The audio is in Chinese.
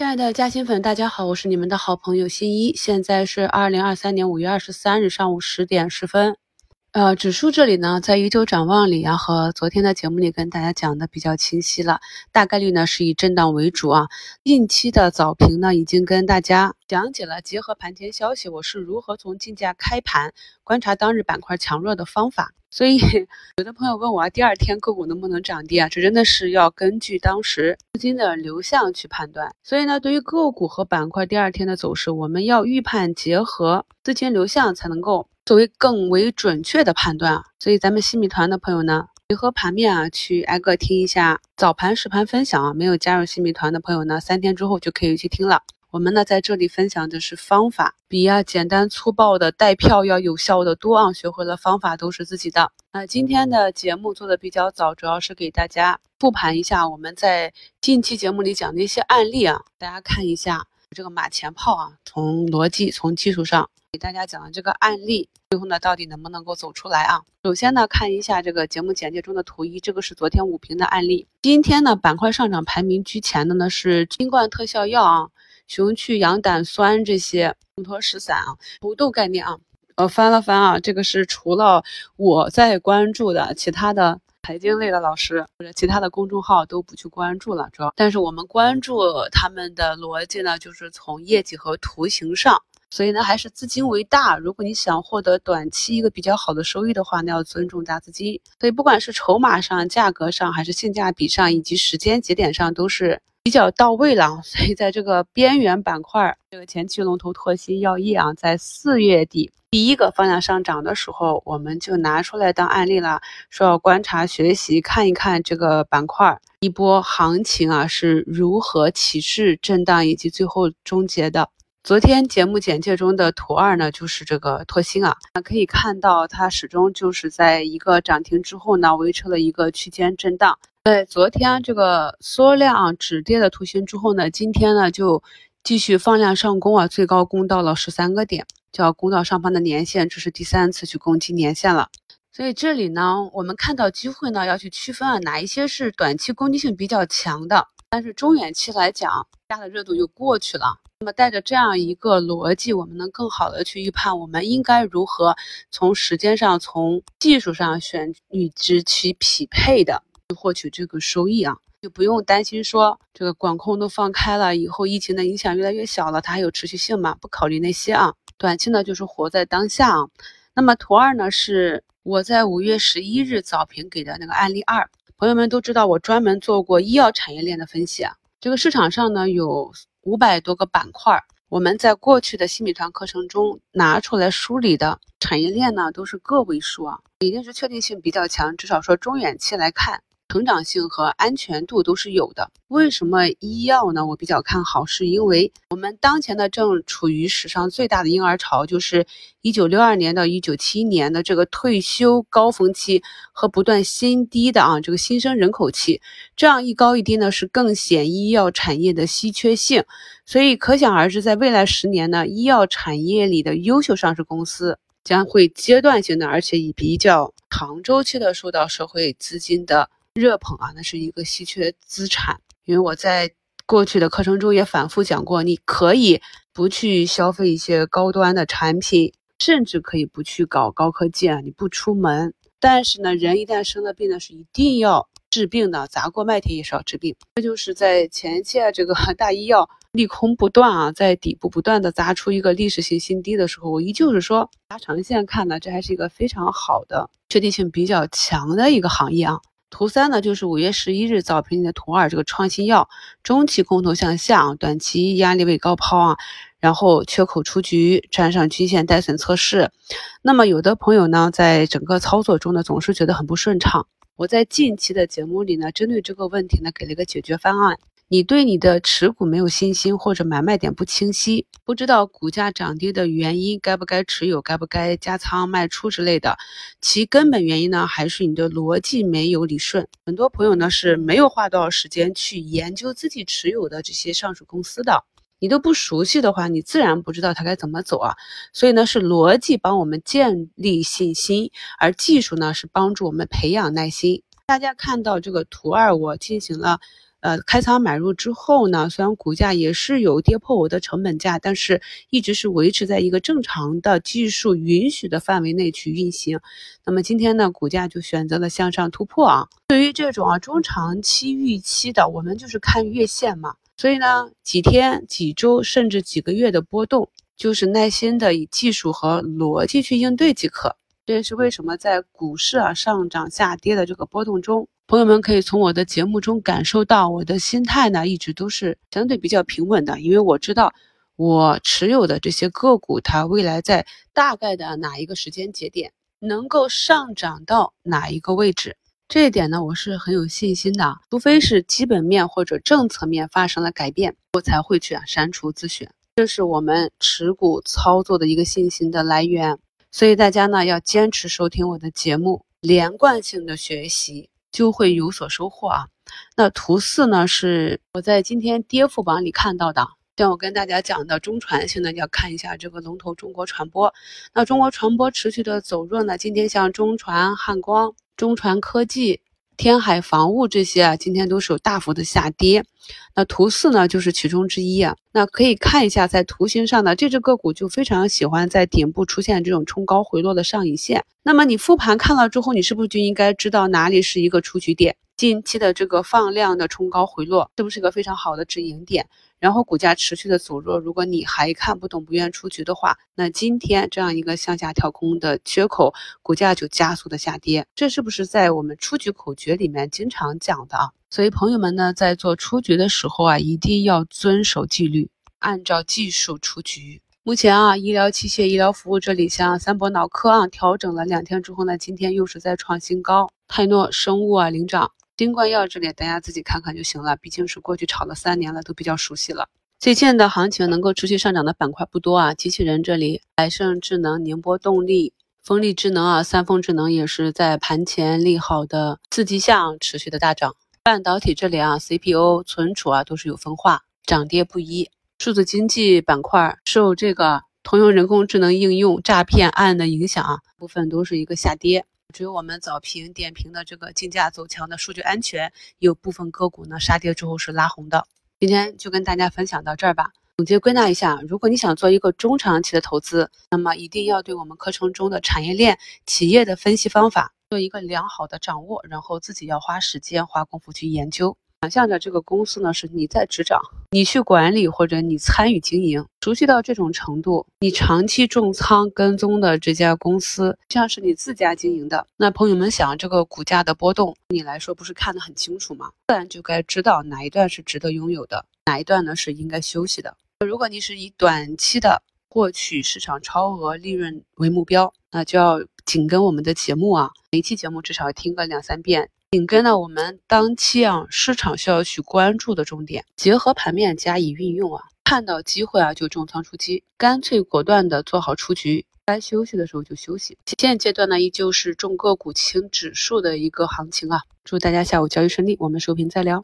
亲爱的嘉兴粉，大家好，我是你们的好朋友新一。现在是二零二三年五月二十三日上午十点十分。呃，指数这里呢，在一周展望里啊，和昨天的节目里跟大家讲的比较清晰了，大概率呢是以震荡为主啊。近期的早评呢，已经跟大家讲解了，结合盘前消息，我是如何从竞价开盘观察当日板块强弱的方法。所以 有的朋友问我啊，第二天个股能不能涨跌啊？这真的是要根据当时资金的流向去判断。所以呢，对于个股和板块第二天的走势，我们要预判结合资金流向才能够。作为更为准确的判断，所以咱们新米团的朋友呢，结合盘面啊，去挨个听一下早盘实盘分享啊。没有加入新米团的朋友呢，三天之后就可以去听了。我们呢在这里分享的是方法，比啊简单粗暴的带票要有效的多啊。学会了方法都是自己的。那今天的节目做的比较早，主要是给大家复盘一下我们在近期节目里讲的一些案例啊，大家看一下这个马前炮啊，从逻辑从技术上。给大家讲的这个案例，最后呢，到底能不能够走出来啊？首先呢，看一下这个节目简介中的图一，这个是昨天午评的案例。今天呢，板块上涨排名居前的呢是新冠特效药啊、熊去氧胆酸这些龙头石散啊、土豆概念啊。我翻了翻啊，这个是除了我在关注的，其他的财经类的老师或者其他的公众号都不去关注了，主要。但是我们关注他们的逻辑呢，就是从业绩和图形上。所以呢，还是资金为大。如果你想获得短期一个比较好的收益的话，那要尊重大资金。所以不管是筹码上、价格上，还是性价比上，以及时间节点上，都是比较到位了。所以在这个边缘板块，这个前期龙头拓新药业啊，在四月底第一个方向上涨的时候，我们就拿出来当案例了，说要观察学习，看一看这个板块一波行情啊是如何起势震荡，以及最后终结的。昨天节目简介中的图二呢，就是这个拓新啊，可以看到它始终就是在一个涨停之后呢，维持了一个区间震荡。在昨天这个缩量止跌的图形之后呢，今天呢就继续放量上攻啊，最高攻到了十三个点，就要攻到上方的年线，这是第三次去攻击年线了。所以这里呢，我们看到机会呢，要去区分啊，哪一些是短期攻击性比较强的，但是中远期来讲，加的热度就过去了。那么带着这样一个逻辑，我们能更好的去预判，我们应该如何从时间上、从技术上选与之其匹配的去获取这个收益啊，就不用担心说这个管控都放开了以后，疫情的影响越来越小了，它还有持续性吗？不考虑那些啊，短期呢就是活在当下啊。那么图二呢是我在五月十一日早评给的那个案例二，朋友们都知道我专门做过医药产业链的分析啊，这个市场上呢有。五百多个板块，我们在过去的新米团课程中拿出来梳理的产业链呢，都是个位数啊，一定是确定性比较强，至少说中远期来看。成长性和安全度都是有的。为什么医药呢？我比较看好，是因为我们当前的正处于史上最大的婴儿潮，就是一九六二年到一九七一年的这个退休高峰期和不断新低的啊这个新生人口期。这样一高一低呢，是更显医药产业的稀缺性。所以可想而知，在未来十年呢，医药产业里的优秀上市公司将会阶段性的，而且以比较长周期的受到社会资金的。热捧啊，那是一个稀缺资产。因为我在过去的课程中也反复讲过，你可以不去消费一些高端的产品，甚至可以不去搞高科技啊，你不出门。但是呢，人一旦生了病呢，是一定要治病的，砸锅卖铁也是要治病。这就是在前期啊，这个 大医药利空不断啊，在底部不断的砸出一个历史性新低的时候，我依旧是说，拉长线看呢，这还是一个非常好的、确定性比较强的一个行业啊。图三呢，就是五月十一日早评里的图二，这个创新药中期空头向下，短期压力位高抛啊，然后缺口出局，站上均线待损测试。那么有的朋友呢，在整个操作中呢，总是觉得很不顺畅。我在近期的节目里呢，针对这个问题呢，给了一个解决方案。你对你的持股没有信心，或者买卖点不清晰，不知道股价涨跌的原因，该不该持有，该不该加仓卖出之类的，其根本原因呢，还是你的逻辑没有理顺。很多朋友呢是没有花多少时间去研究自己持有的这些上市公司的，你都不熟悉的话，你自然不知道它该怎么走啊。所以呢，是逻辑帮我们建立信心，而技术呢是帮助我们培养耐心。大家看到这个图二，我进行了。呃开仓买入之后呢，虽然股价也是有跌破我的成本价，但是一直是维持在一个正常的技术允许的范围内去运行。那么今天呢，股价就选择了向上突破啊。对于这种啊中长期预期的，我们就是看月线嘛。所以呢，几天、几周甚至几个月的波动，就是耐心的以技术和逻辑去应对即可。这也是为什么在股市啊上涨下跌的这个波动中，朋友们可以从我的节目中感受到我的心态呢，一直都是相对比较平稳的，因为我知道我持有的这些个股，它未来在大概的哪一个时间节点能够上涨到哪一个位置。这一点呢，我是很有信心的。除非是基本面或者政策面发生了改变，我才会去删除自选。这是我们持股操作的一个信心的来源。所以大家呢要坚持收听我的节目，连贯性的学习就会有所收获啊。那图四呢是我在今天跌幅榜里看到的。像我跟大家讲的中传，现在要看一下这个龙头中国传播。那中国传播持续的走弱呢，今天像中传、汉光。中传科技、天海防务这些啊，今天都是有大幅的下跌。那图四呢，就是其中之一啊。那可以看一下，在图形上呢，这只个股就非常喜欢在顶部出现这种冲高回落的上影线。那么你复盘看了之后，你是不是就应该知道哪里是一个出局点？近期的这个放量的冲高回落，是不是个非常好的止盈点？然后股价持续的走弱，如果你还看不懂、不愿出局的话，那今天这样一个向下跳空的缺口，股价就加速的下跌。这是不是在我们出局口诀里面经常讲的啊？所以朋友们呢，在做出局的时候啊，一定要遵守纪律，按照技术出局。目前啊，医疗器械、医疗服务这里，像三博脑科啊，调整了两天之后呢，今天又是在创新高。泰诺生物啊，领涨。新冠药这里大家自己看看就行了，毕竟是过去炒了三年了，都比较熟悉了。最近的行情能够持续上涨的板块不多啊，机器人这里，百胜智能、宁波动力、风力智能啊，三丰智能也是在盘前利好的刺激下持续的大涨。半导体这里啊，CPU、存储啊都是有分化，涨跌不一。数字经济板块受这个通用人工智能应用诈骗案的影响啊，部分都是一个下跌。只有我们早评点评的这个竞价走强的数据安全，有部分个股呢杀跌之后是拉红的。今天就跟大家分享到这儿吧。总结归纳一下，如果你想做一个中长期的投资，那么一定要对我们课程中的产业链企业的分析方法做一个良好的掌握，然后自己要花时间花功夫去研究。想象着这个公司呢是你在执掌，你去管理或者你参与经营，熟悉到这种程度，你长期重仓跟踪的这家公司像是你自家经营的，那朋友们想这个股价的波动，你来说不是看得很清楚吗？自然就该知道哪一段是值得拥有的，哪一段呢是应该休息的。如果你是以短期的获取市场超额利润为目标，那就要紧跟我们的节目啊，每期节目至少听个两三遍。紧跟呢，我们当期啊市场需要去关注的重点，结合盘面加以运用啊，看到机会啊就重仓出击，干脆果断的做好出局，该休息的时候就休息。现阶段呢，依旧是重个股轻指数的一个行情啊，祝大家下午交易顺利，我们收评再聊。